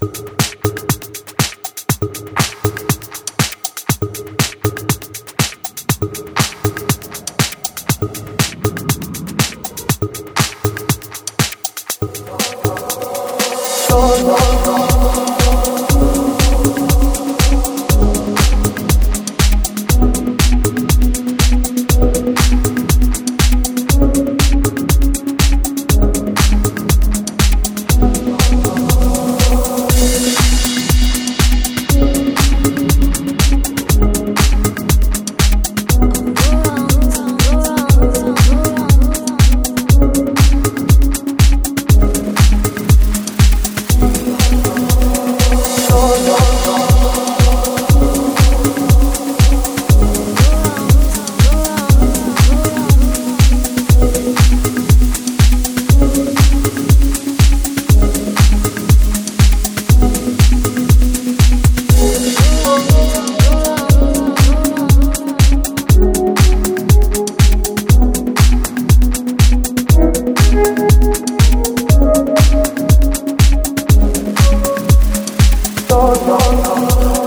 Thank Go round, go.